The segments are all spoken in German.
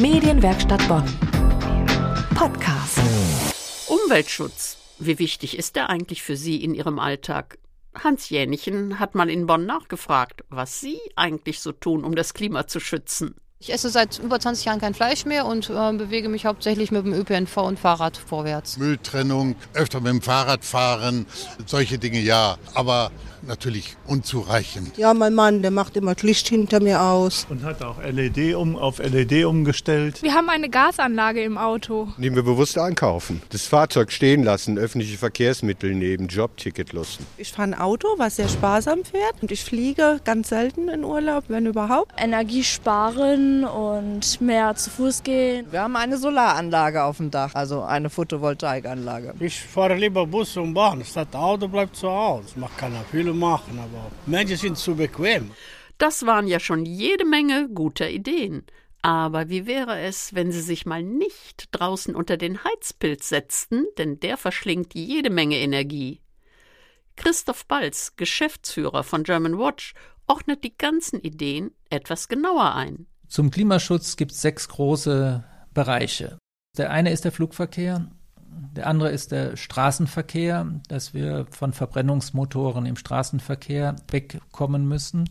Medienwerkstatt Bonn. Podcast. Umweltschutz. Wie wichtig ist der eigentlich für Sie in Ihrem Alltag? Hans Jänichen hat mal in Bonn nachgefragt, was Sie eigentlich so tun, um das Klima zu schützen. Ich esse seit über 20 Jahren kein Fleisch mehr und äh, bewege mich hauptsächlich mit dem ÖPNV und Fahrrad vorwärts. Mülltrennung, öfter mit dem Fahrrad fahren, solche Dinge ja. Aber natürlich unzureichend. Ja, mein Mann, der macht immer das Licht hinter mir aus. Und hat auch LED um, auf LED umgestellt. Wir haben eine Gasanlage im Auto. Nehmen wir bewusst einkaufen. Das Fahrzeug stehen lassen, öffentliche Verkehrsmittel nehmen, Jobticket lassen. Ich fahre ein Auto, was sehr sparsam fährt. Und ich fliege ganz selten in Urlaub, wenn überhaupt. Energie sparen und mehr zu Fuß gehen. Wir haben eine Solaranlage auf dem Dach, also eine Photovoltaikanlage. Ich fahre lieber Bus und Bahn. Statt Auto bleibt zu Hause. Macht keiner viele machen, aber Menschen sind zu bequem. Das waren ja schon jede Menge guter Ideen. Aber wie wäre es, wenn Sie sich mal nicht draußen unter den Heizpilz setzten, denn der verschlingt jede Menge Energie? Christoph Balz, Geschäftsführer von German Watch, ordnet die ganzen Ideen etwas genauer ein. Zum Klimaschutz gibt es sechs große Bereiche. Der eine ist der Flugverkehr, der andere ist der Straßenverkehr, dass wir von Verbrennungsmotoren im Straßenverkehr wegkommen müssen.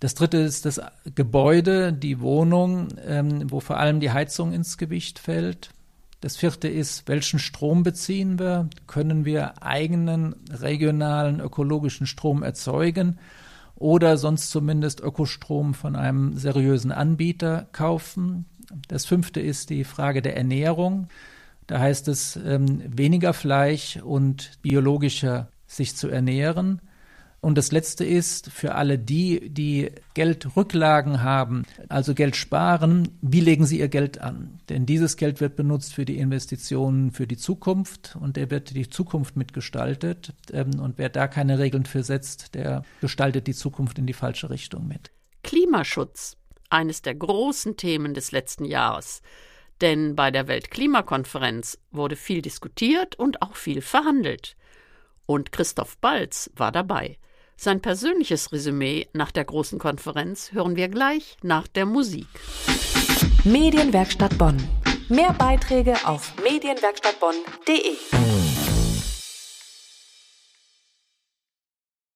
Das dritte ist das Gebäude, die Wohnung, ähm, wo vor allem die Heizung ins Gewicht fällt. Das vierte ist, welchen Strom beziehen wir? Können wir eigenen regionalen ökologischen Strom erzeugen oder sonst zumindest Ökostrom von einem seriösen Anbieter kaufen? Das fünfte ist die Frage der Ernährung. Da heißt es, ähm, weniger Fleisch und biologischer sich zu ernähren. Und das Letzte ist, für alle die, die Geldrücklagen haben, also Geld sparen, wie legen sie ihr Geld an? Denn dieses Geld wird benutzt für die Investitionen für die Zukunft und der wird die Zukunft mitgestaltet. Ähm, und wer da keine Regeln für setzt, der gestaltet die Zukunft in die falsche Richtung mit. Klimaschutz, eines der großen Themen des letzten Jahres. Denn bei der Weltklimakonferenz wurde viel diskutiert und auch viel verhandelt. Und Christoph Balz war dabei. Sein persönliches Resümee nach der großen Konferenz hören wir gleich nach der Musik. Medienwerkstatt Bonn. Mehr Beiträge auf medienwerkstattbonn.de.